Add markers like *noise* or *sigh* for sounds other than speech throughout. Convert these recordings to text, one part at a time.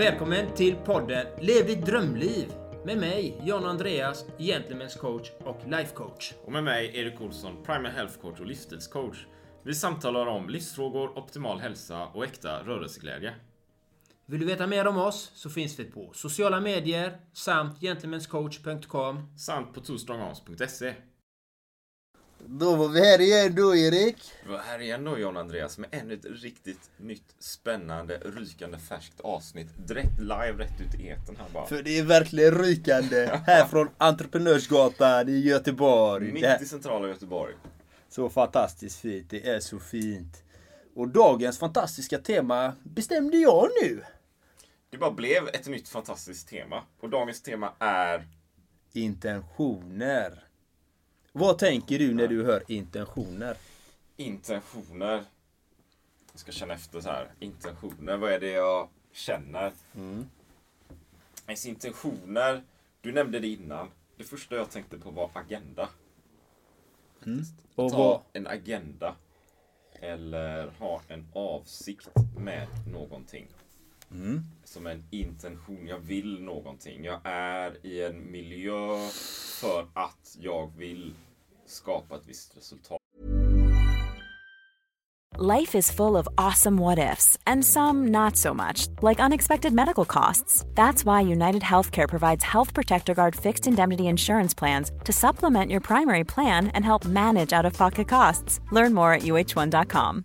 Välkommen till podden Lev ditt drömliv med mig, John Andreas, Gentlemen's coach och life coach. Och med mig, Erik Olsson, Primal Health Coach och livsstilscoach. Vi samtalar om livsfrågor, optimal hälsa och äkta rörelseglädje. Vill du veta mer om oss så finns vi på sociala medier samt gentlemanscoach.com. Samt på twostrongarms.se. Då var vi här igen då Erik. Vi var här igen då John Andreas med ännu ett riktigt nytt, spännande, rykande färskt avsnitt. Direkt live, rätt ut i etern här bara. För det är verkligen rykande. här från Entreprenörsgatan i Göteborg. Mitt i centrala Göteborg. Så fantastiskt fint. Det är så fint. Och dagens fantastiska tema bestämde jag nu. Det bara blev ett nytt fantastiskt tema. Och dagens tema är Intentioner. Vad tänker du när du hör intentioner? intentioner. Jag ska känna efter så här. Intentioner, vad är det jag känner? Ens intentioner, du nämnde det innan. Det första jag tänkte på var agenda. Och Ta vad, en agenda. Eller ha en avsikt med någonting. Mm. Som en intention. Jag vill någonting. Jag är i en miljö för att jag vill skapa ett visst resultat. Life is full of awesome what ifs, and some not so much, like unexpected medical costs. That's why United Healthcare provides Health Protector Guard fixed indemnity insurance plans to supplement your primary plan and help manage out of pocket costs. Learn more at uh1.com.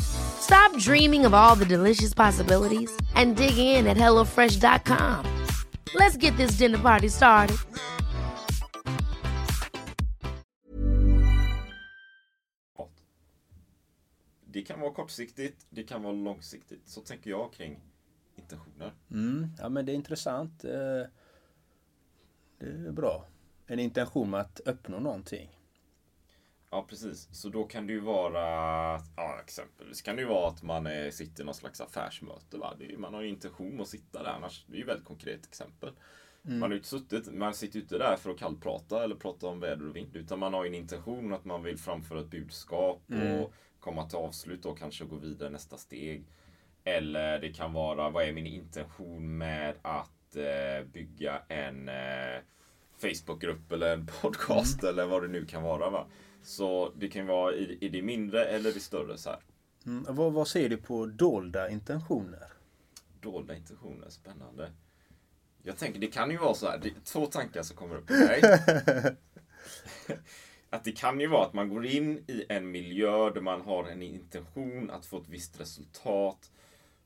Stop dreaming of all the delicious possibilities and dig in at HelloFresh.com. Let's get this dinner party started. Det kan vara kortsiktigt, det kan vara långsiktigt. Så tänker jag kring intentioner. mm, ja men det är intressant. Eh, Det är bra. En intention med att uppnå någonting. Ja, precis. Så då kan det ju vara, ja exempelvis kan det ju vara att man är, sitter i någon slags affärsmöte. Va? Är, man har ju intention att sitta där, annars, det är ju ett väldigt konkret exempel. Man har ju inte suttit, man sitter ju inte där för att kallprata eller prata om väder och vind. Utan man har ju en intention att man vill framföra ett budskap och komma till avslut och kanske gå vidare nästa steg. Eller det kan vara, vad är min intention med att eh, bygga en eh, Facebookgrupp eller en *laughs* podcast eller vad det nu kan vara. Va? Så det kan vara i, i det mindre eller det större så här. Mm, vad, vad säger du på dolda intentioner? Dolda intentioner, spännande. Jag tänker, det kan ju vara så här, det två tankar som kommer upp i mig. *laughs* att det kan ju vara att man går in i en miljö där man har en intention att få ett visst resultat.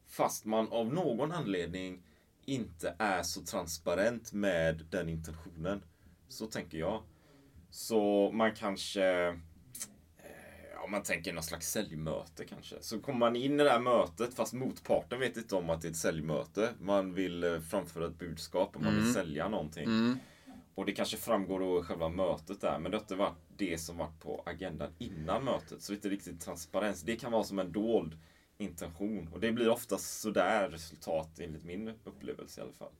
Fast man av någon anledning inte är så transparent med den intentionen. Så tänker jag. Så man kanske eh, om man tänker någon slags säljmöte kanske. Så kommer man in i det här mötet fast motparten vet inte om att det är ett säljmöte. Man vill eh, framföra ett budskap och man vill sälja någonting. Och det kanske framgår då själva mötet där. Men det har inte varit det som varit på agendan innan mötet. Så det är inte riktigt transparens. Det kan vara som en dold intention. Och det blir oftast sådär resultat enligt min upplevelse i alla fall.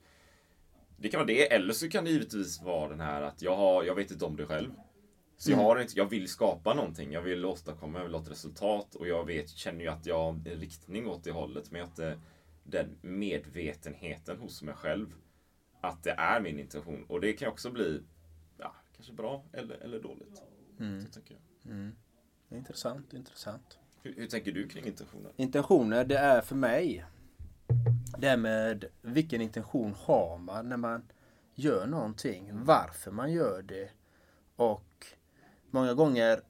Det kan vara det. Eller så kan det givetvis vara den här att jag, har, jag vet inte om det själv. Så jag, har inte, jag vill skapa någonting. Jag vill åstadkomma, jag vill ha ett resultat. Och jag vet, känner ju att jag har en riktning åt det hållet. Men jag har inte den medvetenheten hos mig själv. Att det är min intention. Och det kan också bli ja, kanske bra eller, eller dåligt. Så tänker jag. Intressant, intressant. Hur, hur tänker du kring intentioner? Intentioner, det är för mig det är med vilken intention har man när man gör någonting. Varför man gör det. Och många gånger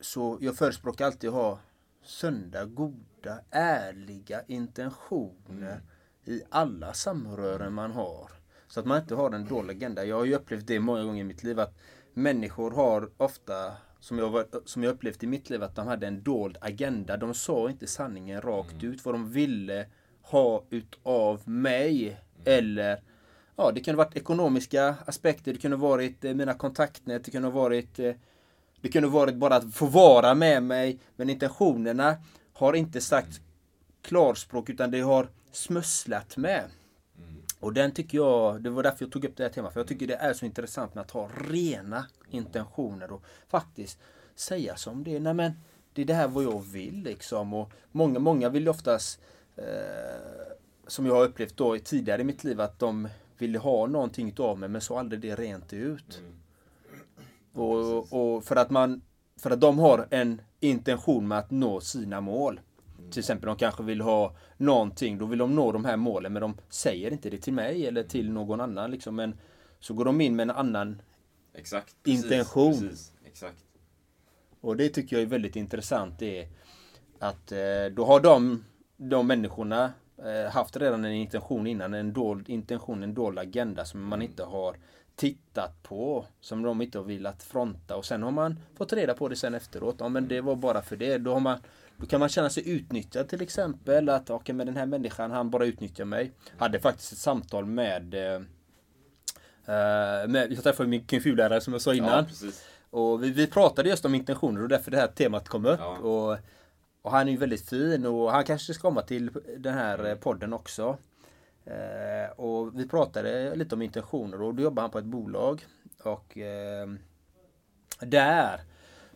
så jag förespråkar alltid att ha sunda, goda, ärliga intentioner i alla samrören man har. Så att man inte har en dålig agenda. Jag har ju upplevt det många gånger i mitt liv att människor har ofta, som jag, var, som jag upplevt i mitt liv, att de hade en dold agenda. De sa inte sanningen rakt ut, vad de ville ha utav mig. Eller Ja, det kunde varit ekonomiska aspekter, det kunde varit eh, mina kontaktnät, det kunde varit eh, Det kunde varit bara att få vara med mig. Men intentionerna har inte sagt klarspråk utan det har smusslat med. Och den tycker jag, det var därför jag tog upp det här temat. För jag tycker det är så intressant med att ha rena intentioner och faktiskt säga som det är. Nej men, det är det här vad jag vill liksom. Och många, många vill ju oftast, som jag har upplevt då tidigare i mitt liv, att de ville ha någonting utav mig men så aldrig det rent ut. Och, och för att man, för att de har en intention med att nå sina mål. Till exempel de kanske vill ha någonting, då vill de nå de här målen men de säger inte det till mig eller till någon annan liksom. Men så går de in med en annan Exakt. Intention. Precis, exakt. Och det tycker jag är väldigt intressant. Det är att eh, då har de, de människorna eh, haft redan en intention innan. En dold intention, en dold agenda som man inte har tittat på. Som de inte har velat fronta. Och sen har man fått reda på det sen efteråt. Ja men det var bara för det. Då, har man, då kan man känna sig utnyttjad till exempel. Att okej men den här människan han bara utnyttjar mig. Hade faktiskt ett samtal med eh, eh, med, jag träffade min kung som jag sa innan. Ja. Och vi, vi pratade just om intentioner och därför det här temat kom upp. Ja. Och, och han är ju väldigt fin och han kanske ska komma till den här eh, podden också. Eh, och vi pratade lite om intentioner och då jobbar han på ett bolag. Och eh, där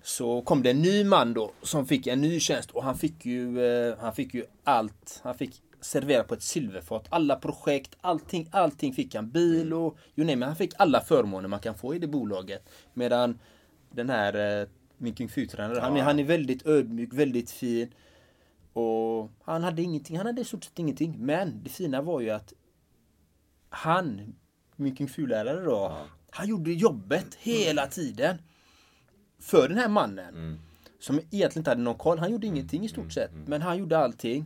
så kom det en ny man då som fick en ny tjänst och han fick ju, eh, han fick ju allt. Han fick servera på ett silverfat. Alla projekt, allting, allting fick han. Bil och you name it. Han fick alla förmåner man kan få i det bolaget. Medan den här eh, min Kung Fu-tränare, han, är, han är väldigt ödmjuk, väldigt fin. Och han hade ingenting, han hade i stort sett ingenting. Men det fina var ju att han, min Kung Fu-lärare då, han gjorde jobbet hela tiden. För den här mannen. Som egentligen inte hade någon koll. Han gjorde ingenting i stort sett. Men han gjorde allting.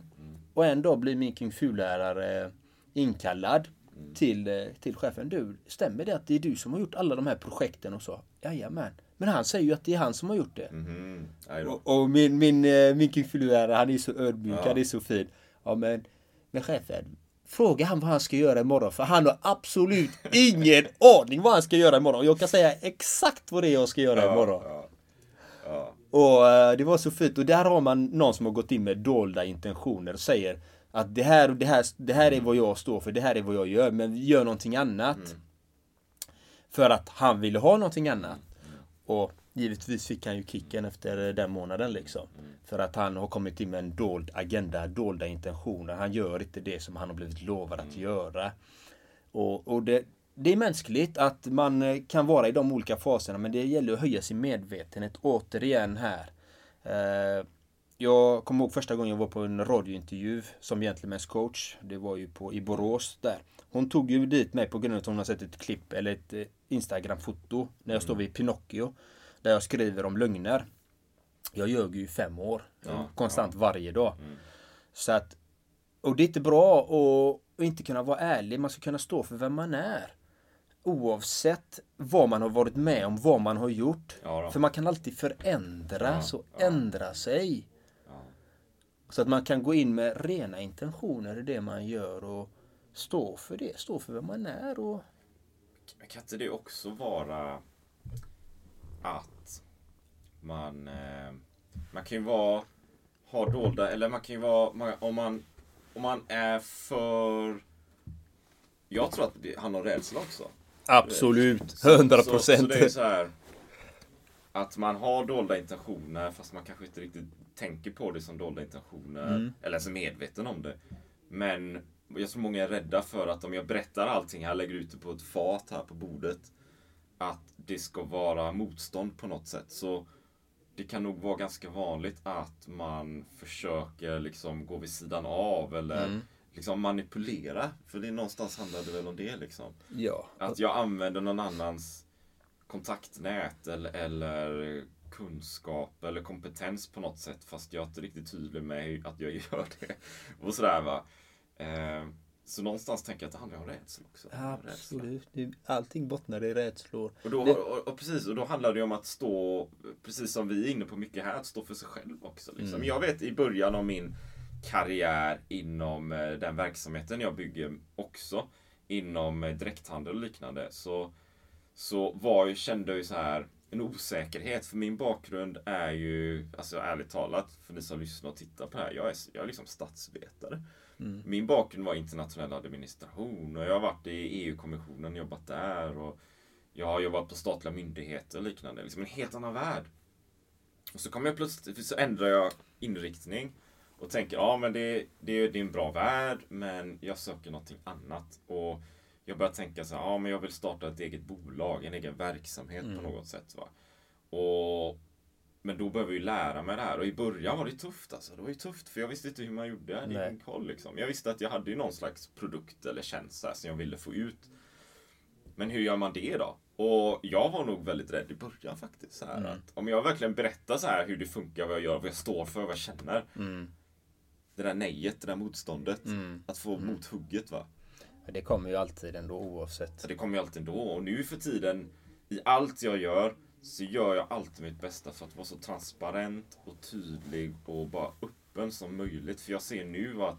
Och en dag blir min Kung Fu-lärare inkallad till, eh, till chefen. Du, stämmer det att det är du som har gjort alla de här projekten och så? Jajamän. Men han säger ju att det är han som har gjort det. Aj då. Och, och min, min, eh, min Kung Fu-lärare, han är så ödmjuk, Ja. han är så fin. Ja men, men chefen, fråga han vad han ska göra imorgon. För han har absolut *laughs* ingen aning vad han ska göra imorgon. Och jag kan säga exakt vad det är jag ska göra imorgon. Ja, ja. Och eh, det var så fint. Och där har man någon som har gått in med dolda intentioner och säger att det här, och det här, det här är vad jag står för, det här är vad jag gör, men gör någonting annat. För att han ville ha någonting annat. Och givetvis fick han ju kicken efter den månaden liksom. För att han har kommit in med en dold agenda, dolda intentioner. Han gör inte det som han har blivit lovad att göra. Och, och det, det är mänskligt att man eh, kan vara i de olika faserna men det gäller att höja sin medvetenhet återigen här. Eh, jag kommer ihåg första gången jag var på en radiointervju som Gentlemen's coach. Det var ju på, i Borås där. Hon tog ju dit mig på grund av att hon har sett ett klipp eller ett eh, Instagram-foto när jag står vid Pinocchio. Där jag skriver om lögner. Jag ljög ju i fem år. Ja, konstant varje dag. Så att, och det är inte bra att inte kunna vara ärlig. Man ska kunna stå för vem man är. Oavsett vad man har varit med om, vad man har gjort. Ja för man kan alltid förändras och ändra sig. Så att man kan gå in med rena intentioner i det man gör och stå för det. Stå för vem man är. Och... Men kan inte det också vara att man, eh, man kan ju vara, ha dolda, eller man kan ju vara, om man, om man är för, jag tror att det handlar om rädsla också. Absolut, 100 Så, så procent. det är så här att man har dolda intentioner fast man kanske inte riktigt tänker på det som dolda intentioner. Mm. Eller ens är medveten om det. Men jag tror många är rädda för att om jag berättar allting här, lägger ut det på ett fat här på bordet. Att det ska vara motstånd på något sätt. Så det kan nog vara ganska vanligt att man försöker liksom gå vid sidan av eller Mm. liksom manipulera. För det är någonstans handlar det väl om det liksom. Ja. Att jag använder någon annans kontaktnät eller, eller kunskap eller kompetens på något sätt fast jag är inte riktigt tydlig med att jag gör det. Och sådär va. Eh, så någonstans tänker jag att det handlar om rädsla också. Rädsla. Absolut. Det- Allting bottnar i rädslor. Och, då, Det- och, och precis, och då handlar det om att stå, precis som vi är inne på mycket här, att stå för sig själv också. Liksom. Mm. Jag vet i början av min karriär inom eh, den verksamheten jag bygger också, inom eh, direkthandel och liknande, så, så var ju, kände jag ju så här en osäkerhet. För min bakgrund är ju, alltså ärligt talat, för ni som lyssnar och tittar på det här, jag är, jag är liksom statsvetare. Min bakgrund var internationell administration och jag har varit i EU-kommissionen, jobbat där och jag har jobbat på statliga myndigheter och liknande. Liksom en helt annan värld. Och så kommer jag plötsligt, så ändrar jag inriktning och tänker, ja men det, det, det är en bra värld, men jag söker någonting annat. Och jag börjar tänka så här, ja men jag vill starta ett eget bolag, en egen verksamhet på något sätt. Va? Och, men då behöver jag ju lära mig det här. Och i början var det tufft alltså. Det var ju tufft för jag visste inte hur man gjorde. Jag hade ingen koll liksom. Jag visste att jag hade ju någon slags produkt eller tjänst här, som jag ville få ut. Men hur gör man det då? Och jag var nog väldigt rädd i början faktiskt. Så här, att om jag verkligen berättar så här hur det funkar, vad jag gör, vad jag står för, vad jag känner. Det där nejet, det där motståndet. Att få mothugget va. Det kommer ju alltid ändå oavsett. Det kommer ju alltid ändå. Och nu för tiden, i allt jag gör, så gör jag alltid mitt bästa för att vara så transparent och tydlig och bara öppen som möjligt. För jag ser nu att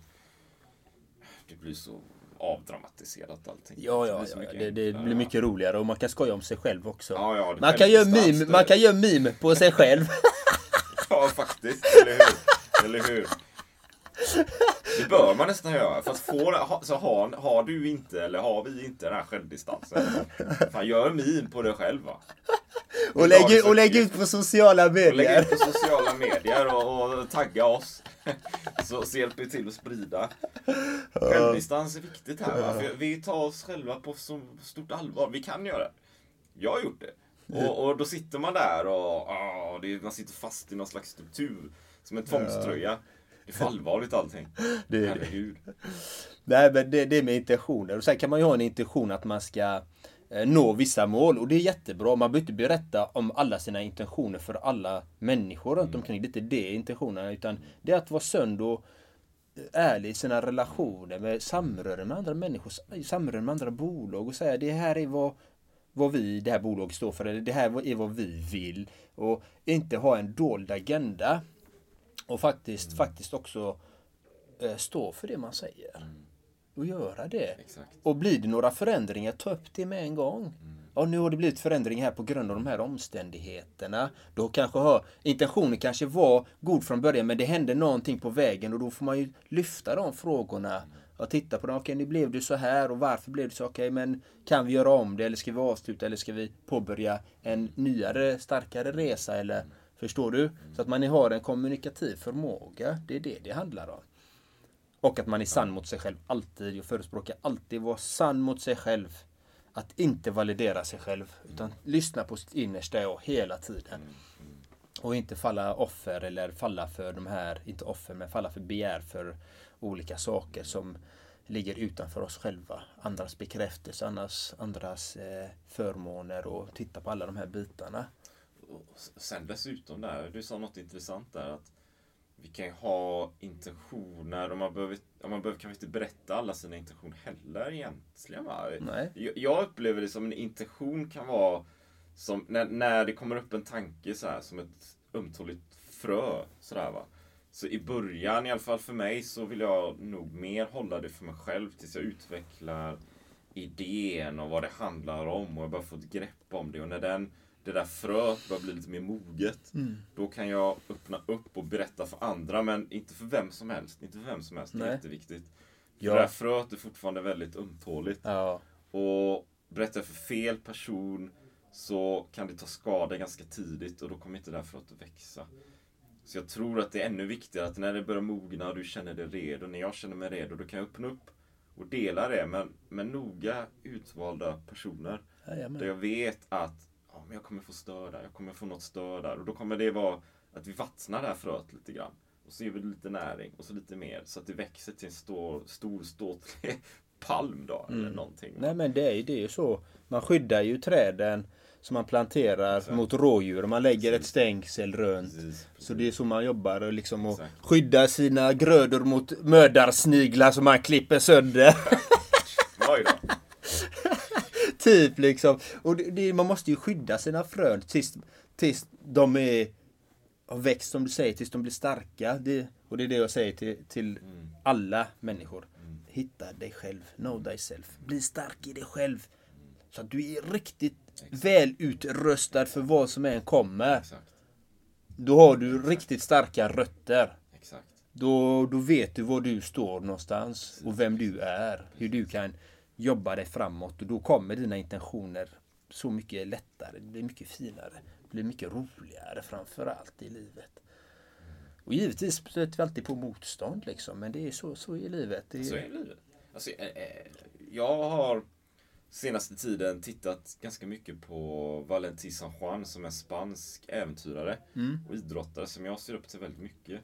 det blir så avdramatiserat allting. Ja, Det ja, blir så ja. Det, det blir mycket roligare och man kan skoja om sig själv också. Ja, ja, det man, kan göra meme, det- man kan göra meme på sig själv. *laughs* *laughs* Ja, faktiskt. Eller hur? Eller hur? Det bör man nästan göra. Fast får, ha, så har, har du inte, eller har vi inte den här självdistansen. Fan, gör min på dig själv va. Och, lägg, och lägg ut på sociala Och lägg medier. ut på sociala medier och, och tagga oss. *laughs* Så, så hjälper vi till att sprida. Självdistans är viktigt här va. För vi tar oss själva på så stort allvar. Vi kan göra det. Jag har gjort det. Och, och då sitter man där och ah, det, man sitter fast i någon slags struktur. Som en tvångströja. Det är för allvarligt allting. Det är det. Herregud. Nej men det, det är med intentioner. Och sen kan man ju ha en intention att man ska nå vissa mål. Och det är jättebra. Man behöver inte berätta om alla sina intentioner för alla människor runt omkring. Det är inte det intentionerna. Utan det är att vara sund och eh, ärlig i sina relationer med samröre med andra människor. Samröre med andra bolag och säga det här är vad vad vi, det här bolaget står för, eller det här är vad vi vill. Och inte ha en dold agenda. Och faktiskt, faktiskt också eh, stå för det man säger. Och göra det. Exakt. Och blir det några förändringar, ta upp det med en gång. Ja, nu har det blivit förändring här på grund av de här omständigheterna. Då kanske har, intentionen kanske var god från början men det hände någonting på vägen och då får man ju lyfta de frågorna. Och titta på dem, okej nu blev det så här och varför blev det så? Okej men kan vi göra om det eller ska vi avsluta eller ska vi påbörja en nyare, starkare resa eller Förstår du? Så att man har en kommunikativ förmåga. Det är det det handlar om. Och att man är sann mot sig själv alltid. Jag förespråkar alltid vara sann mot sig själv. Att inte validera sig själv. Utan lyssna på sitt innersta jag hela tiden. Och inte falla offer eller falla för de här, inte offer, men falla för begär för olika saker som ligger utanför oss själva. Andras bekräftelse, andras, andras eh, förmåner och titta på alla de här bitarna. Och sen dessutom där, du sa något intressant där att vi kan ju ha intentioner och man behöver, man behöver kanske inte berätta alla sina intentioner heller egentligen. Va? Nej. Jag, jag upplever det som en intention kan vara som när, när det kommer upp en tanke så här som ett ömtåligt frö. Sådär, va? Så i början, i alla fall för mig, så vill jag nog mer hålla det för mig själv tills jag utvecklar idén och vad det handlar om och jag börjar få ett grepp om det. Och när den, det där fröet börjar bli lite mer moget, då kan jag öppna upp och berätta för andra, men inte för vem som helst. Inte för vem som helst, det är Nej. jätteviktigt. För Ja. det där fröet är fortfarande väldigt ömtåligt. Ja. Och berättar jag för fel person så kan det ta skada ganska tidigt och då kommer inte det här fröet att växa. Så jag tror att det är ännu viktigare att när det börjar mogna och du känner dig redo, när jag känner mig redo, då kan jag öppna upp och dela det med, med noga utvalda personer. Jajamän. Där jag vet att men jag kommer få stöd där, jag kommer få något stöd där. Och då kommer det vara att vi vattnar det här fröet lite grann. Och så ger vi det lite näring och så lite mer. Så att det växer till en stor, stor ståtlig *laughs* palm då. Eller någonting. Nej men det är ju det är ju så. Man skyddar ju träden som man planterar mot rådjur. Man lägger ett stängsel runt. Precis, Så det är så man jobbar och liksom och Exakt. skyddar sina grödor mot mördarsniglar som man klipper sönder. *laughs* Oj då. Typ liksom. Och det, det, man måste ju skydda sina frön tills, tills de är har växt som du säger, tills de blir starka. Det, och det är det jag säger till, till alla människor. Hitta dig själv, know thyself. Bli stark i dig själv. Så att du är riktigt väl utrustad för vad som än kommer. Exakt. Då har du riktigt starka rötter. Exakt. Då, då vet du var du står någonstans och vem du är. Hur du kan jobba dig framåt och då kommer dina intentioner så mycket lättare. Det blir mycket finare. Det blir mycket roligare framför allt i livet. Och givetvis stöter vi alltid på motstånd liksom. Men det är så, så i livet. Det är, Så är livet. Alltså, eh, eh, jag har senaste tiden tittat ganska mycket på Valentin San Juan som är spansk äventyrare och idrottare som jag ser upp till väldigt mycket.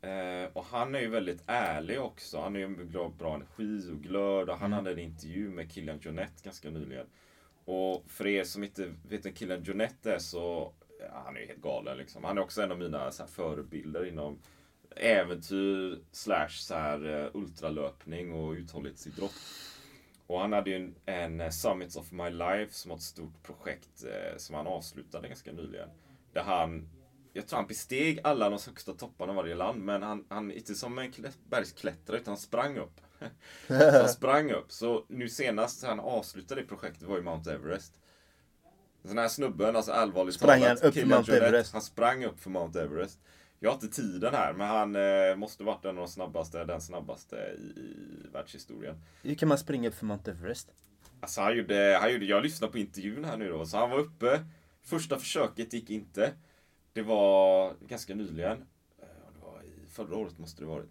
Eh, och han är ju väldigt ärlig också. Han är ju bra, bra energi och glöd. Och han hade en intervju med Kilian Jornet ganska nyligen. Och för er som inte vet vem Kilian Jornet är så ja, han är ju helt galen liksom. Han är också en av mina så här, förebilder inom äventyr slash så här, eh, ultralöpning och uthållighetsidrott. Och han hade ju en, en eh, Summits of My Life som var ett stort projekt eh, som han avslutade ganska nyligen. Där han, jag tror han besteg alla de högsta topparna i varje land, men han, han inte som en klä- bergsklättrare, utan han sprang upp. Så *laughs* han sprang upp. Så nu senast han avslutade projektet var ju Mount Everest. Den här snubben, alltså allvarligt Sprang talat, han upp för Mount Everest? Han sprang upp för Mount Everest. Jag har inte tiden här, men han eh, måste varit en av de snabbaste, den snabbaste i, i världshistorien. Hur kan man springa upp för Mount Everest? Alltså han gjorde, han gjorde, jag lyssnade på intervjun här nu då, så han var uppe. Första försöket gick inte. Det var ganska nyligen. Eh, Det var i förra året måste det varit.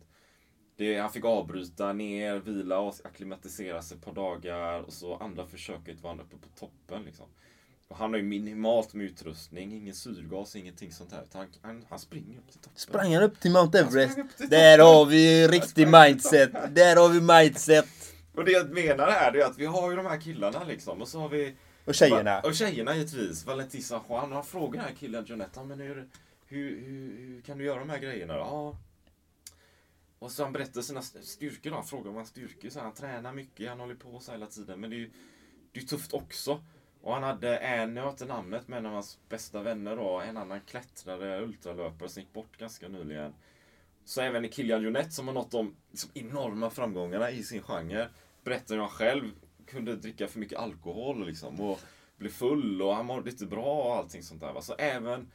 Det, han fick avbryta ner, vila och acklimatisera sig ett par dagar. Och så andra försöket var han uppe på toppen liksom. Och han har ju minimalt med utrustning, ingen syrgas, ingenting sånt här. Utan han, han, han springer upp till toppen. Sprang han upp till Mount Everest? till Där har vi riktig mindset. Där har vi mindset. Och det jag menar här, det är att vi har ju de här killarna liksom. Och så har vi och tjejerna. Va- Och tjejerna givetvis. Valentin San Juan. Han frågar den här killen Jonetta, men hur, hur, hur, hur kan du göra de här grejerna då? Ja. Och så han berättar sina styrkor då. Han frågar om hans styrkor. Så han tränar mycket, han håller på så hela tiden. Men det är ju det är tufft också. Och han hade en, jag har inte namnet, men en av hans bästa vänner då. En annan klättrare, ultralöpare som gick bort ganska nyligen. Så även Kilian Jornet som har nått de liksom, enorma framgångarna i sin genre. Berättar han själv kunde dricka för mycket alkohol liksom. Och blev full och han mådde inte bra och allting sånt där. Va? Så även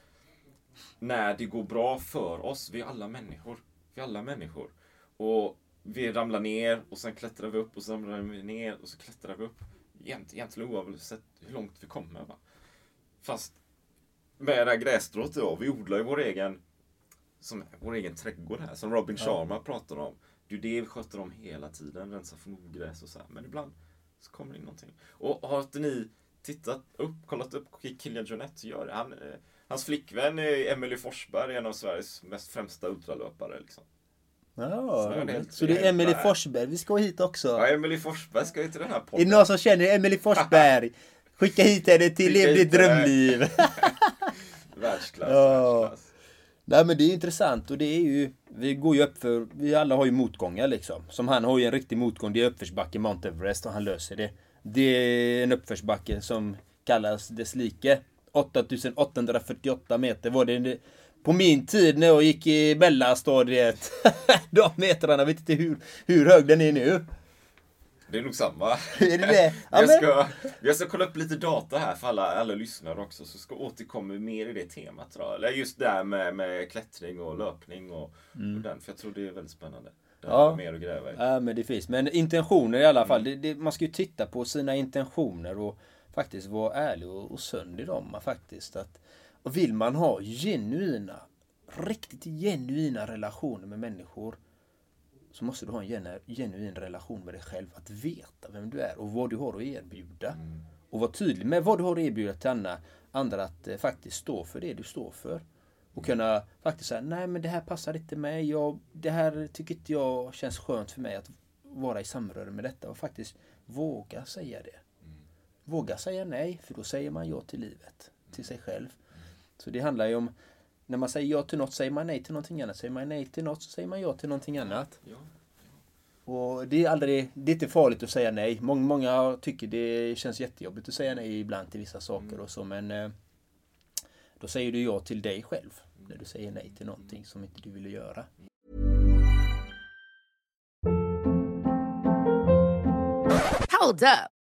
när det går bra för oss, vi är alla människor. Vi är alla människor. Och vi ramlar ner och sen klättrar vi upp och sen ramlar vi ner och så klättrar vi upp. Egent, egentligen oavsett hur långt vi kommer. Va? Fast med det här grässtrået då, vi odlar ju vår egen som vår egen trädgård här, som Robin Sharma pratar om. Det är ju det vi sköter om hela tiden, rensar från ogräs och så här. Men ibland så kommer det in någonting. Och har inte ni tittat upp, kollat upp Kilian Jornet gör det? Han, eh, hans flickvän är Emily Forsberg, en av Sveriges mest främsta ultralöpare. Liksom. Ja, Så det helt- så det är helt- Forsberg. Vi ska hit också. Ja, Emily Forsberg ska ju till den här Är det podden. någon som känner Emelie Forsberg? *laughs* Skicka hit henne till Lev ditt drömliv. *laughs* Världsklass, Ja. världsklass. Nej men det är intressant och det är ju vi går ju upp för Vi alla har ju motgångar liksom Som han har ju en riktig motgång Det är uppförsbacke Mount Everest och han löser det Det är en uppförsbacke som kallas dess like 8848 meter var det på min tid när jag gick i mellanstadiet. *laughs* De metrarna, vet inte hur, hur hög den är nu. Det är nog samma. *laughs* Är det det? Ja, jag, ska, jag ska kolla upp lite data här för alla, alla lyssnare också, så ska återkomma mer i det temat. Jag. Eller just det här med, med klättring och löpning och, och den, för jag tror det är väldigt spännande. Mm. Ja. mer att gräva i. Ja men det finns. Men intentioner i alla fall. Det, det, man ska ju titta på sina intentioner och faktiskt vara ärlig och, och sund i dem. Faktiskt. Att, och vill man ha genuina, riktigt genuina relationer med människor så måste du ha en genu, genuin relation med dig själv. Att veta vem du är och vad du har att erbjuda. Och vara tydlig med vad du har att erbjuda till andra. andra att eh, faktiskt stå för det du står för. Och kunna faktiskt säga, nej men det här passar inte mig. Jag, det här tycker inte jag känns skönt för mig att vara i samröre med detta. Och faktiskt våga säga det. våga säga nej, för då säger man ja till livet, till sig själv. Så det handlar ju om, när man säger ja till något säger man nej till någonting annat. Säger man nej till något så säger man ja till någonting annat. Ja. Och det är aldrig, det är inte farligt att säga nej. Många, många tycker det känns jättejobbigt att säga nej ibland till vissa saker och så men eh, då säger du ja till dig själv. När du säger nej till någonting som inte du ville göra. Hold up.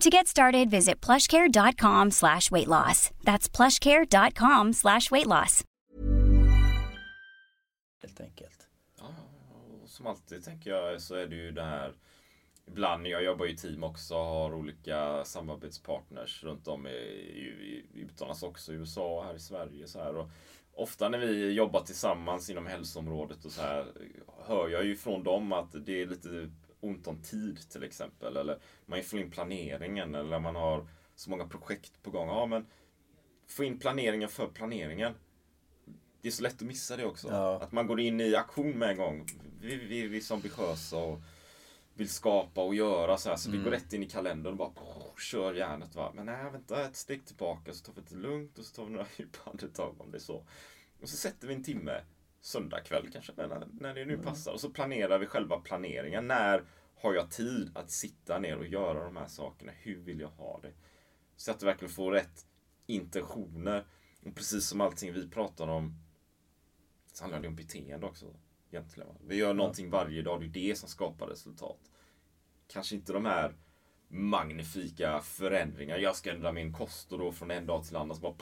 To get started, visit plushcare.com slash weight loss. That's plushcare.com slash weight loss. Helt enkelt. Ja, och som alltid tänker jag så är det ju det här Ibland, jag jobbar ju i team också och har olika samarbetspartners runt om i, i, i utomlands också, i USA och här i Sverige. Så här. Och ofta när vi jobbar tillsammans inom hälsoområdet och så här hör jag ju från dem att det är lite ont om tid till exempel. Eller man får in planeringen eller man har så många projekt på gång. Ja, men få in planeringen för planeringen. Det är så lätt att missa det också. Ja. Att man går in i aktion med en gång. Vi, vi, vi är så ambitiösa och vill skapa och göra så här. Så vi går rätt in i kalendern och bara oh, kör järnet. Va? Men nej, vänta ett steg tillbaka så tar vi det lugnt och så tar vi några djupa andetag om det är så. Och så sätter vi en timme söndag kväll kanske, när, när det nu passar. Och så planerar vi själva planeringen. När har jag tid att sitta ner och göra de här sakerna? Hur vill jag ha det? Så att du verkligen får rätt intentioner. Och precis som allting vi pratar om så handlar det om beteende också. Egentligen. Vi gör någonting varje dag, det är det som skapar resultat. Kanske inte de här magnifika förändringar. Jag ska ändra min kost och då från en dag till annan så bara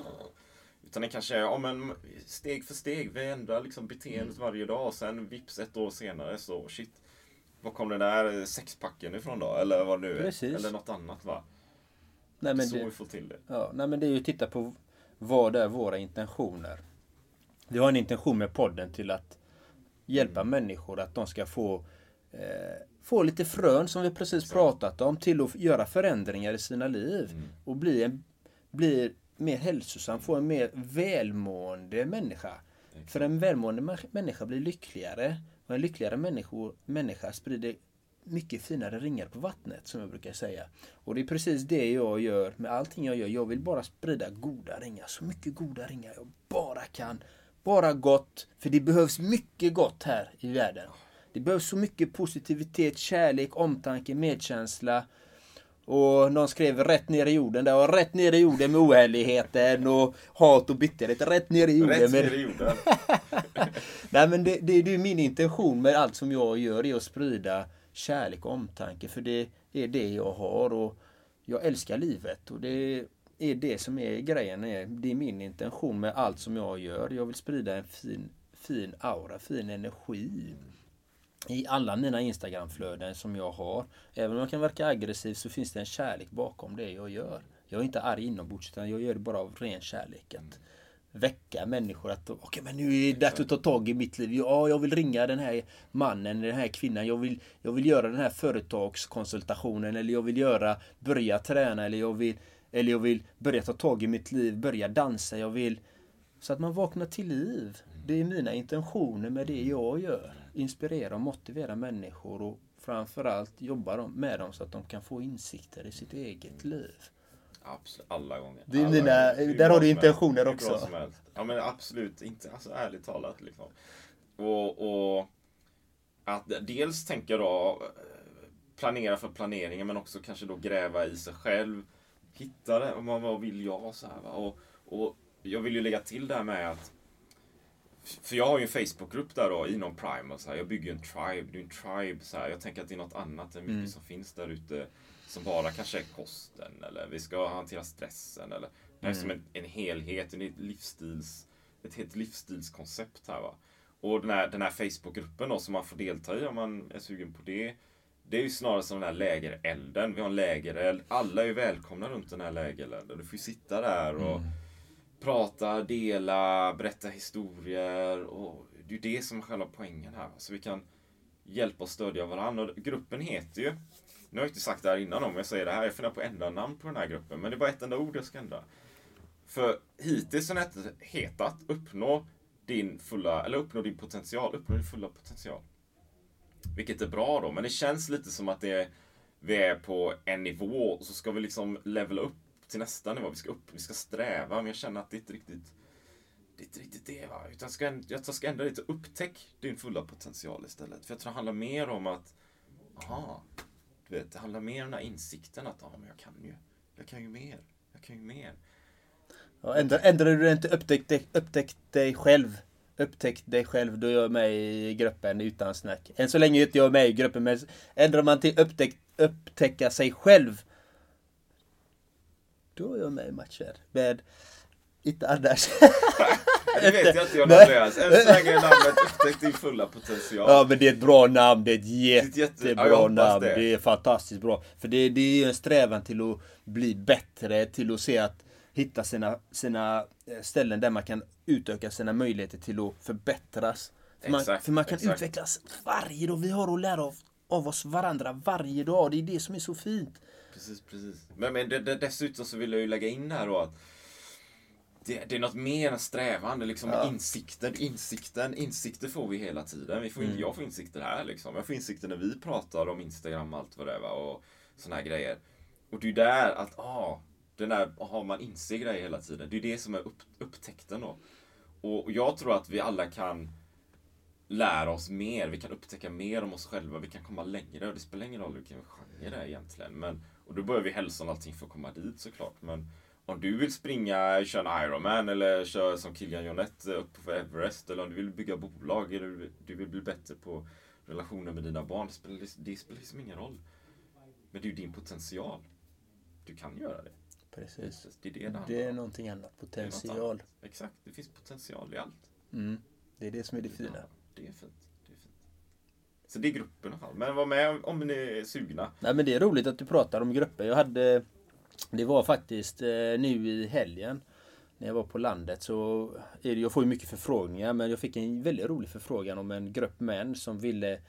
utan det kanske är ja, men steg för steg. Vi ändrar liksom beteendet varje dag och sen vips ett år senare så shit. Var kom den där sexpacken ifrån då? Eller vad det nu är. Precis. Eller något annat va? Nej, men så det, vi får till det. Ja, nej men det är ju att titta på vad är våra intentioner. Vi har en intention med podden till att hjälpa människor att de ska få eh, få lite frön som vi precis pratat om till att göra förändringar i sina liv och bli, en, bli mer hälsosam, få en mer välmående människa. För en välmående mä- människa blir lyckligare och en lyckligare människo, människa sprider mycket finare ringar på vattnet som jag brukar säga. Och det är precis det jag gör med allting jag gör. Jag vill bara sprida goda ringar, så mycket goda ringar jag bara kan. Bara gott, för det behövs mycket gott här i världen. Det behövs så mycket positivitet, kärlek, omtanke, medkänsla. Och någon skrev rätt ner i jorden där och rätt ner i jorden med oärligheten och hat och bitterhet. Rätt ner i jorden Rätt med... ner i jorden. *laughs* Nej men det, det, det är min intention med allt som jag gör, är att sprida kärlek och omtanke. För det är det jag har och jag älskar livet. Och det är det som är grejen. Det är min intention med allt som jag gör. Jag vill sprida en fin, fin aura, fin energi. I alla mina Instagramflöden som jag har. Även om jag kan verka aggressiv så finns det en kärlek bakom det jag gör. Jag är inte arg inombords utan jag gör det bara av ren kärlek. Att väcka människor att okej men nu är det dags att ta tag i mitt liv. Ja, jag vill ringa den här mannen, den här kvinnan. Jag vill, jag vill göra den här företagskonsultationen eller jag vill göra, börja träna eller jag vill, eller jag vill börja ta tag i mitt liv, börja dansa. Jag vill så att man vaknar till liv. Det är mina intentioner med det jag gör. Inspirera och motivera människor och framförallt jobba med dem så att de kan få insikter i sitt eget liv. Absolut, alla gånger. Det är alla mina- gånger. Där har du intentioner också. Ja men absolut inte. Alltså ärligt talat liksom. Och, och att dels tänka då eh, planera för planeringen men också kanske då gräva i sig själv. Hitta det, vad, vad vill jag så här va? Och, och jag vill ju lägga till det här med att för jag har ju en Facebookgrupp där då inom Prime och så här, jag bygger en tribe, det är en tribe så här. Jag tänker att det är något annat än mycket Mm. som finns där ute. Som bara kanske är kosten eller vi ska hantera stressen eller det här är som Mm. en, en helhet, en livsstils, ett helt livsstilskoncept här va. Och den här, den här Facebookgruppen då som man får delta i om man är sugen på det. Det är ju snarare som den här lägerelden. Vi har en lägereld. Alla är ju välkomna runt den här lägerelden. Du får ju sitta där och prata, dela, berätta historier. Och det är ju det som är själva poängen här. Så vi kan hjälpa och stödja varandra. Och gruppen heter ju, nu har jag inte sagt det här innan om jag säger det här, jag funderar på att ändra namn på den här gruppen. Men det är bara ett enda ord jag ska ändra. För hittills har den hetat uppnå din fulla, eller uppnå din potential, uppnå din fulla potential. Vilket är bra då, men det känns lite som att det är, vi är på en nivå och så ska vi liksom levela upp till nästa nivå. Vi ska upp, vi ska sträva, men jag känner att det inte riktigt det är inte riktigt det va. Utan jag ska, jag ska ändra lite, upptäck din fulla potential istället. För jag tror det handlar mer om att, aha, du vet, det handlar mer om den här insikten att, ja men jag kan ju, jag kan ju mer, jag kan ju mer. Ja, ändrar, ändrar du inte upptäck, dig- upptäck dig själv. Upptäck dig själv, då är jag med i gruppen utan snack. Än så länge är inte jag med i gruppen, men ändrar man till upptäck, upptäcka sig själv. Då är jag med i matcher. Men inte annars. *laughs* Det vet jag inte John. Andreas. Än så länge är namnet Upptäck din fulla potential. Ja men det är ett bra namn, det är ett jätte- jättebra ja, namn. det. Det. är fantastiskt bra. För det, det är ju en strävan till att bli bättre, till att se att hitta sina, sina eh, ställen där man kan utöka sina möjligheter till att förbättras. För man, Exakt, för man kan exakt. utvecklas varje dag. Vi har att lära av, av oss varandra varje dag. Det är det som är så fint. Precis, precis. Men, men det, det, dessutom så vill jag ju lägga in här då att det, det är något mer än strävan, det är liksom Ja. insikten, insikten, insikter får vi hela tiden. Vi får, Mm. Jag får insikter här liksom. Jag får insikter när vi pratar om Instagram och allt vad det är va? och såna här grejer. Och det är ju där att, ah, den där, aha, man inser grejer hela tiden. Det är det som är upp, upptäckten då. Och, och jag tror att vi alla kan lära oss mer, vi kan upptäcka mer om oss själva, vi kan komma längre. Och det spelar ingen roll vilken genre det är egentligen. Men, och då börjar vi hälsa och allting för att komma dit såklart. Men om du vill springa, köra en Ironman eller köra som Kilian Jornet upp på Everest. Eller om du vill bygga bolag eller du- vill bli bättre på relationer med dina barn. Det spelar, det spelar liksom ingen roll. Men det är ju din potential. Du kan göra det. Precis. Det är det det Det är någonting annat. Det något Potential. annat. Exakt, det finns potential i allt. Mm. Det är det som är det fina. Det är fint. Det är fint. Så det är gruppen i alla fall. Men var med om, ni är sugna. Nej men det är roligt att du pratar om grupper. Jag hade Det var faktiskt eh, nu i helgen När jag var på landet så är det, Jag får ju mycket förfrågningar men jag fick en väldigt rolig förfrågan om en grupp män som ville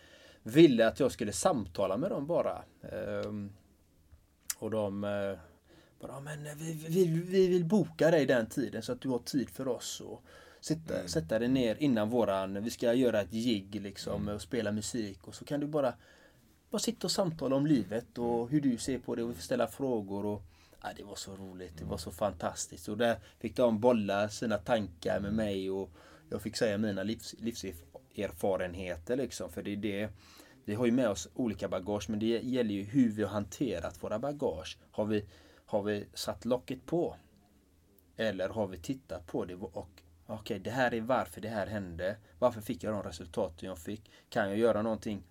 Ville att jag skulle samtala med dem bara. Ehm, och de eh, bara, "Ja, men eh, vi, vi, vi vill boka dig den tiden så att du har tid för oss. Och sitta, Mm. sätta dig ner innan våran, vi ska göra ett gig liksom och spela musik och så kan du bara bara sitta och samtala om livet och hur du ser på det och ställa frågor. Och, ja, det var så roligt, det var så fantastiskt. Och där fick de bolla sina tankar med mig och jag fick säga mina livs, livserfarenheter liksom. För det är det, vi har ju med oss olika bagage men det gäller ju hur vi har hanterat våra bagage. Har vi, har vi satt locket på? Eller har vi tittat på det och okej, det här är varför det här hände. Varför fick jag de resultaten jag fick? Kan jag göra någonting?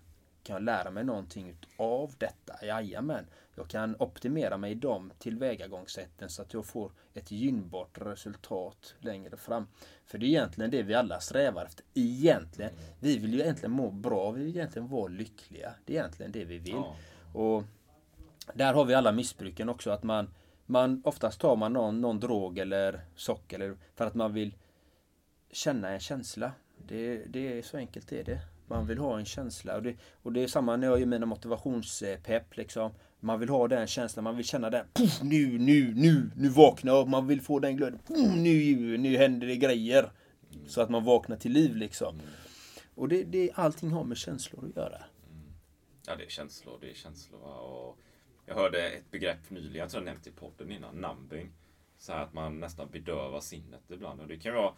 Kan jag lära mig någonting av detta? Jajamän. Jag kan optimera mig i de tillvägagångssätten så att jag får ett gynnbart resultat längre fram. För det är egentligen det vi alla strävar efter. Egentligen. Vi vill ju egentligen må bra. Vi vill egentligen vara lyckliga. Det är egentligen det vi vill. Och där har vi alla missbruken också. Att man, man oftast tar man någon, någon drog eller socker eller, för att man vill känna en känsla. Det, det är så enkelt är det. Man vill ha en känsla. Och det, och det är samma när jag gör mina motivationspepp. Liksom. Man vill ha den känslan. Man vill känna den. Puff, nu, nu, nu, nu vaknar jag. Man vill få den glöden. Nu, nu händer det grejer. Så att man vaknar till liv liksom. Och det, det, allting har med känslor att göra. Ja, det är känslor. Det är känslor. Och jag hörde ett begrepp nyligen, jag tror jag nämnt i podden innan, numbing. Så här att man nästan bedövar sinnet ibland. Och det kan vara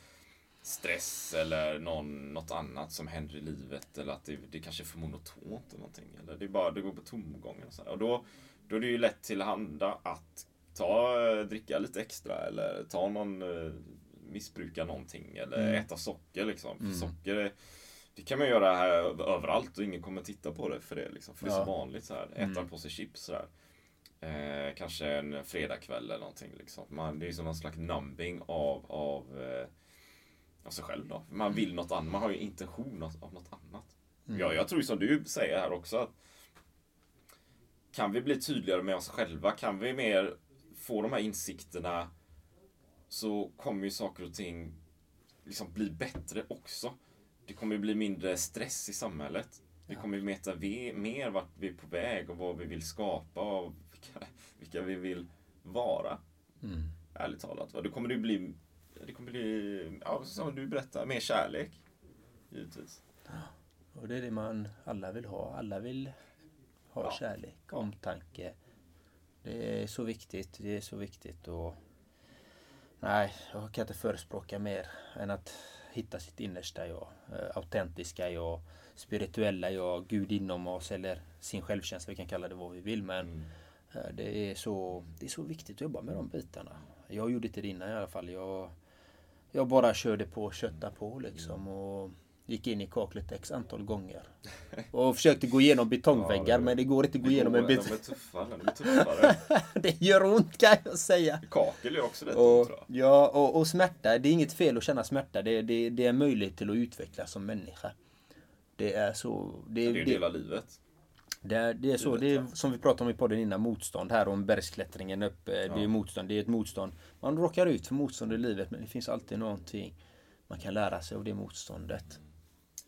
stress eller någon, något annat som händer i livet. Eller att det, det kanske är för monotont eller någonting. Eller det, är bara, det går på tomgång. Och, så här. och då, då är det ju lätt till handa att ta, dricka lite extra eller ta någon eh, missbruka någonting eller Mm. äta socker liksom. Mm. socker är, det kan man göra här överallt och ingen kommer titta på det för det liksom. För det är Ja. så vanligt så här. Äta Mm. en påse chips så. Eh, kanske en fredagkväll eller någonting liksom. Man, det är som någon slags numbing av, av, eh, av sig själv då. Man vill något annat, man har ju intention av, något annat. Mm. Ja, jag tror ju som du säger här också att kan vi bli tydligare med oss själva, kan vi mer få de här insikterna så kommer ju saker och ting liksom bli bättre också. Det kommer ju bli mindre stress i samhället. Vi kommer ju veta ve- mer vart vi är på väg och vad vi vill skapa och vilka, vilka vi vill vara. Mm. Ärligt talat. Det kommer det bli, det kommer bli, ja, som du berättar, mer kärlek. Givetvis. Och det är det man alla vill ha. Alla vill ha Ja. kärlek, omtanke. Det är så viktigt. Det är så viktigt. Och Nej, jag kan inte förespråka mer än att hitta sitt innersta jag. eh, Autentiska jag, spirituella jag, Gud inom oss eller sin självkänsla. Vi kan kalla det vad vi vill. Men Mm. eh, det är, så, det är så viktigt att jobba med de bitarna. Jag gjorde inte det innan i alla fall. Jag, jag bara körde på och köttade på liksom. Och gick in i kaklet x antal gånger. *laughs* Och försökte gå igenom betongväggar Ja, det- men det går inte att gå igenom en De bit. är tuffare, de är tuffare. *laughs* det gör ont kan jag säga. Kakel är också rätt ont Och, tror jag. ja, och, och smärta, det är inget fel att känna smärta. Det, det, det är en möjlighet till att utvecklas som människa. Det är så... Det, Det är ju det, hela livet. Det, är, det är så, det är som vi pratade om i podden innan, motstånd här om bergsklättringen upp. Det är motstånd, det är ett motstånd. Man råkar ut för motstånd i livet men det finns alltid någonting man kan lära sig av det motståndet.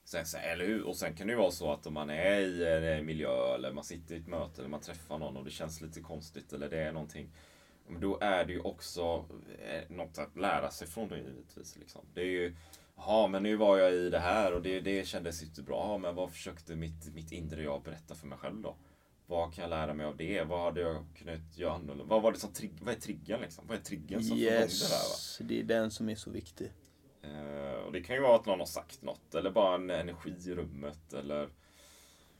Sen, sen, eller hur? Och sen kan det ju vara så att om man är i en eh, miljö eller man sitter i ett möte eller man träffar någon och det känns lite konstigt eller det är någonting. Då är det ju också eh, något att lära sig från det givetvis. Liksom. Det är ju, ja men nu var jag i det här och det, det kändes inte bra. Ja, Men vad försökte mitt, mitt inre jag berätta för mig själv då? Vad kan jag lära mig av det? Vad hade jag kunnat göra annorlunda? Vad var det som trigg, vad är triggern liksom? Vad är triggern som igång det här? Va? Yes, det är den som är så viktig. Eh, och det kan ju vara att någon har sagt något eller bara en energi i rummet eller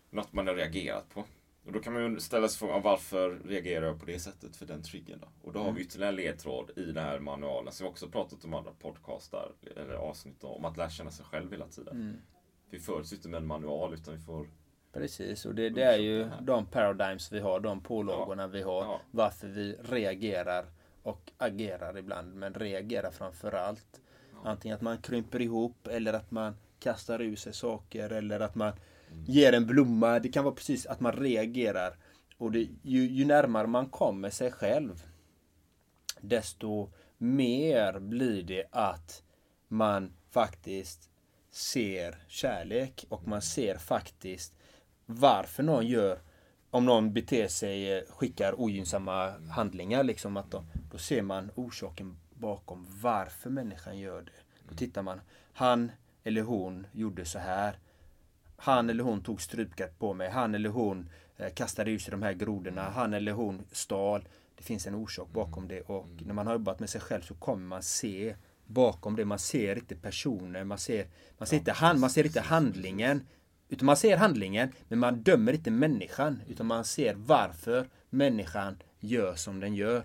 något man har reagerat på. Och då kan man ju ställa sig frågan varför reagerar jag på det sättet för den triggern då? Och då har vi ytterligare en ledtråd i den här manualen som vi också pratat om andra podcastar eller avsnitt om att lära känna sig själv hela tiden. Mm. Vi föds ju inte med en manual utan vi får Precis, och det, det är ju det de paradigms vi har, de pålagorna vi har. Ja. Varför vi reagerar och agerar ibland, men reagerar framför allt. Antingen att man krymper ihop eller att man kastar ur sig saker eller att man ger en blomma. Det kan vara precis att man reagerar. Och det, ju, ju närmare man kommer sig själv desto mer blir det att man faktiskt ser kärlek och man ser faktiskt varför någon gör om någon beter sig, skickar ogynnsamma handlingar liksom att då, då ser man orsaken bakom varför människan gör det. Då tittar man, han eller hon gjorde så här. Han eller hon tog strypgrepp på mig. Han eller hon eh, kastade ur sig de här grodorna. Han eller hon stal. Det finns en orsak bakom det och när man har jobbat med sig själv så kommer man se bakom det. Man ser inte personer, man ser, man ser, inte, hand, man ser inte handlingen. Utan man ser handlingen, men man dömer inte människan. Utan man ser varför människan gör som den gör.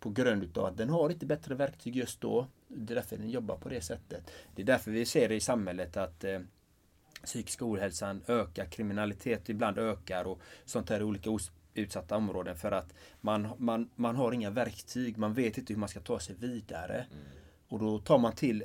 På grund utav att den har inte bättre verktyg just då. Det är därför den jobbar på det sättet. Det är därför vi ser i samhället att psykiska ohälsan ökar, kriminalitet ibland ökar och sånt här i olika utsatta områden för att man, man, man har inga verktyg, man vet inte hur man ska ta sig vidare. Och då tar man till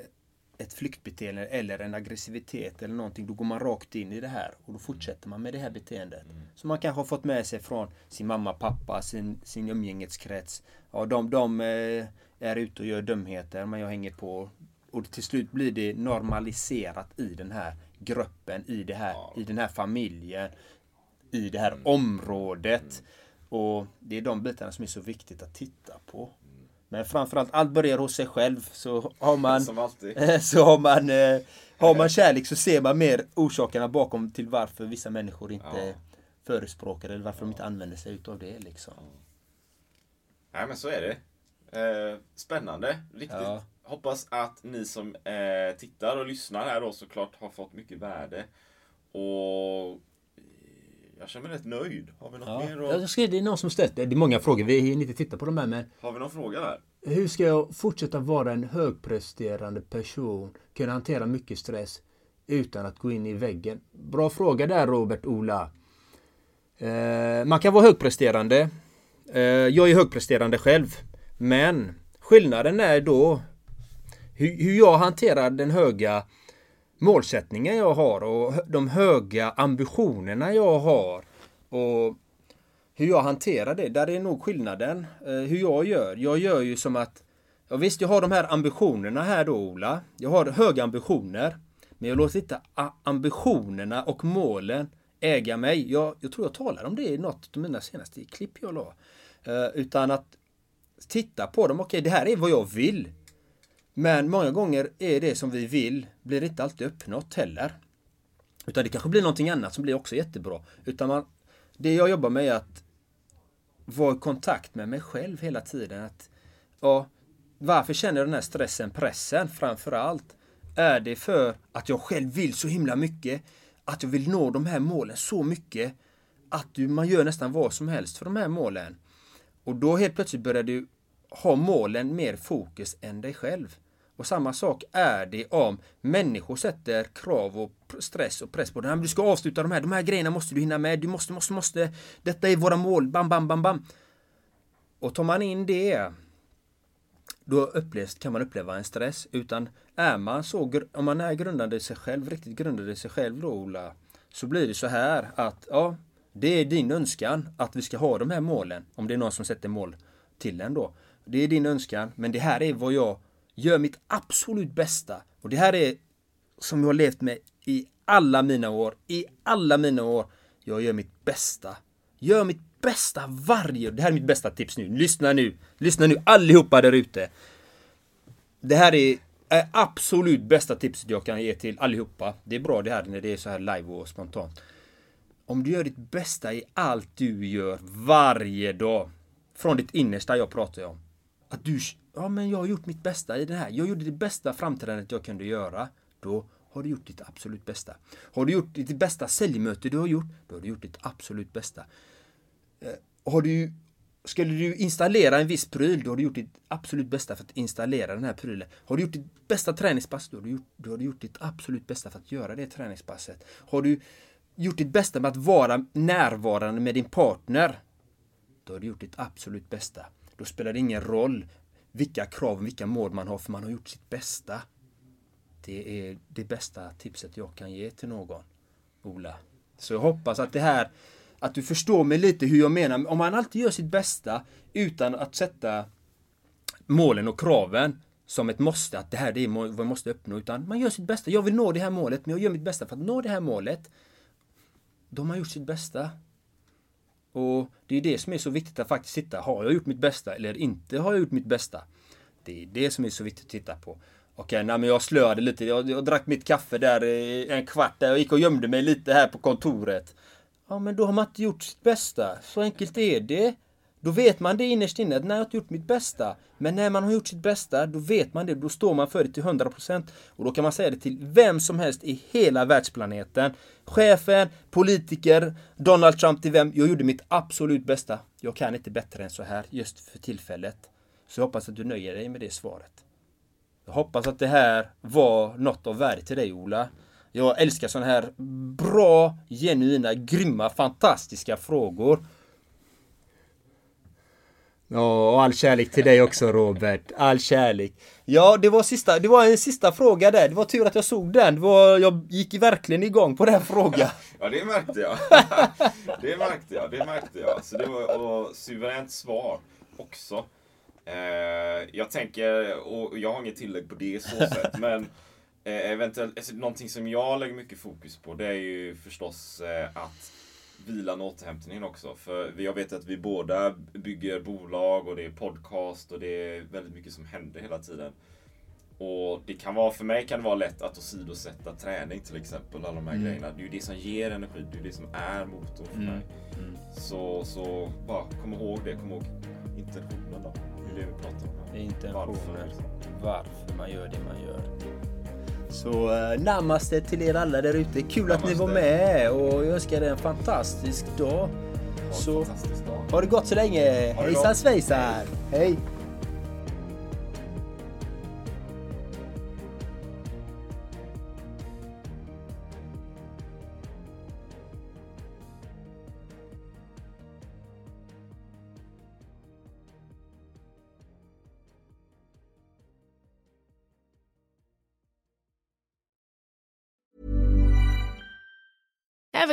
ett flyktbeteende eller en aggressivitet eller någonting, då går man rakt in i det här och då fortsätter man med det här beteendet. Som man kanske har fått med sig från sin mamma, pappa, sin, sin umgängeskrets. Ja, de, de eh, är ute och gör dumheter, men jag hänger på. Och till slut blir det normaliserat i den här gruppen, i, det här, i den här familjen, i det här området. Och det är de bitarna som är så viktigt att titta på. Men framförallt, allt börjar hos sig själv. Så har man, *laughs* så har man, eh, har man *laughs* kärlek så ser man mer orsakerna bakom till varför vissa människor inte Ja. förespråkar eller varför de inte använder sig utav det liksom. Nej men så är det. Eh, spännande. Riktigt. Ja. Hoppas att ni som eh, tittar och lyssnar här då såklart har fått mycket värde. Och eh, jag känner mig rätt nöjd. Har vi något Ja. mer? att- Jag skrev, det är någon som ställt det. är många frågor. Vi hinner inte titta på de här men Har vi någon fråga där? Hur ska jag fortsätta vara en högpresterande person? Kunna hantera mycket stress utan att gå in i väggen? Bra fråga där Robert Ola. Eh, man kan vara högpresterande. Eh, jag är högpresterande själv. Men skillnaden är då hur, hur jag hanterar den höga målsättningen jag har och de höga ambitionerna jag har. Och hur jag hanterar det, där är nog skillnaden. Eh, hur jag gör. Jag gör ju som att Ja, visst, jag har de här ambitionerna här då Ola. Jag har höga ambitioner. Men jag låter inte ambitionerna och målen äga mig. Jag, jag tror jag talar om det i något av mina senaste klipp jag la. Eh, utan att titta på dem. Okej, det här är vad jag vill. Men många gånger är det som vi vill blir inte alltid uppnått heller. Utan det kanske blir någonting annat som blir också jättebra. Utan man, det jag jobbar med är att vara i kontakt med mig själv hela tiden. Att, ja, varför känner jag den här stressen, pressen framför allt? Är det för att jag själv vill så himla mycket? Att jag vill nå de här målen så mycket? Att du, man gör nästan vad som helst för de här målen. Och då helt plötsligt börjar du ha målen mer fokus än dig själv. Och samma sak är det om människor sätter krav och stress och press på dig. Du ska avsluta de här, de här grejerna måste du hinna med. Du måste, måste, måste. Detta är våra mål. Bam, bam, bam, bam. Och tar man in det då upplevs, kan man uppleva en stress. Utan är man så, om man är grundande i sig själv, riktigt grundande i sig själv då Ola, så blir det så här att ja, det är din önskan att vi ska ha de här målen. Om det är någon som sätter mål till en då. Det är din önskan, men det här är vad jag gör mitt absolut bästa. Och det här är som jag har levt med i alla mina år. I alla mina år. Jag gör mitt bästa. Gör mitt bästa varje... Det här är mitt bästa tips nu. Lyssna nu. Lyssna nu allihopa där ute. Det här är, är absolut bästa tipset jag kan ge till allihopa. Det är bra det här när det är så här live och spontant. Om du gör ditt bästa i allt du gör varje dag. Från ditt innersta jag pratar om. Att du, ja men jag har gjort mitt bästa i det här. Jag gjorde det bästa framträdandet jag kunde göra. Då har du gjort ditt absolut bästa. Har du gjort ditt bästa säljmöte du har gjort, då har du gjort ditt absolut bästa. Eh, har du, skulle du installera en viss pryl, då har du gjort ditt absolut bästa för att installera den här prylen. Har du gjort ditt bästa träningspass, då har du gjort, då har du gjort ditt absolut bästa för att göra det träningspasset. Har du gjort ditt bästa med att vara närvarande med din partner, då har du gjort ditt absolut bästa. Då spelar det ingen roll vilka krav och vilka mål man har, för man har gjort sitt bästa. Det är det bästa tipset jag kan ge till någon, Ola. Så jag hoppas att det här, att du förstår mig lite hur jag menar. Om man alltid gör sitt bästa utan att sätta målen och kraven som ett måste, att det här det är vad jag måste uppnå, utan man gör sitt bästa. Jag vill nå det här målet, men jag gör mitt bästa för att nå det här målet. Då har man gjort sitt bästa. Och det är det som är så viktigt att faktiskt titta. Har jag gjort mitt bästa eller inte har jag gjort mitt bästa? Det är det som är så viktigt att titta på. Okej, nej men jag slöade lite. Jag, jag drack mitt kaffe där en kvart där. Jag gick och gömde mig lite här på kontoret. Ja, men då har man inte gjort sitt bästa. Så enkelt är det. Då vet man det innerst inne, att nej, jag har inte gjort mitt bästa. Men när man har gjort sitt bästa, då vet man det. Då står man för det till 100%. Och då kan man säga det till vem som helst i hela världsplaneten. Chefen, politiker, Donald Trump till vem. Jag gjorde mitt absolut bästa. Jag kan inte bättre än så här just för tillfället. Så jag hoppas att du nöjer dig med det svaret. Jag hoppas att det här var något av värde till dig Ola. Jag älskar sådana här bra, genuina, grymma, fantastiska frågor. Ja, och all kärlek till dig också Robert. All kärlek. Ja, det var, sista, det var en sista fråga där. Det var tur att jag såg den. Var, jag gick verkligen igång på den frågan. *laughs* Ja, det märkte jag. *laughs* det märkte jag, det märkte jag. Så det var och suveränt svar också. Eh, jag tänker, och jag har inget tillägg på det så *laughs* sätt, men eh, eventuellt, alltså, någonting som jag lägger mycket fokus på det är ju förstås eh, att vilan och återhämtningen också. För jag vet att vi båda bygger bolag och det är podcast och det är väldigt mycket som händer hela tiden. Och det kan vara, för mig kan det vara lätt att åsidosätta träning till exempel. Alla de här grejerna. Det är ju det som ger energi. Det är det som är motorn för mig. Så, så bara kom ihåg det. Kom ihåg intentionen då. Det är det vi pratar om här. Intentioner. Varför. Varför man gör det man gör. Så uh, namaste till er alla där ute. Kul att ni var med och jag önskar er en fantastisk dag. Så Fantastisk dag. ha det gott så länge. Hejsan gott. svejsar. Hej.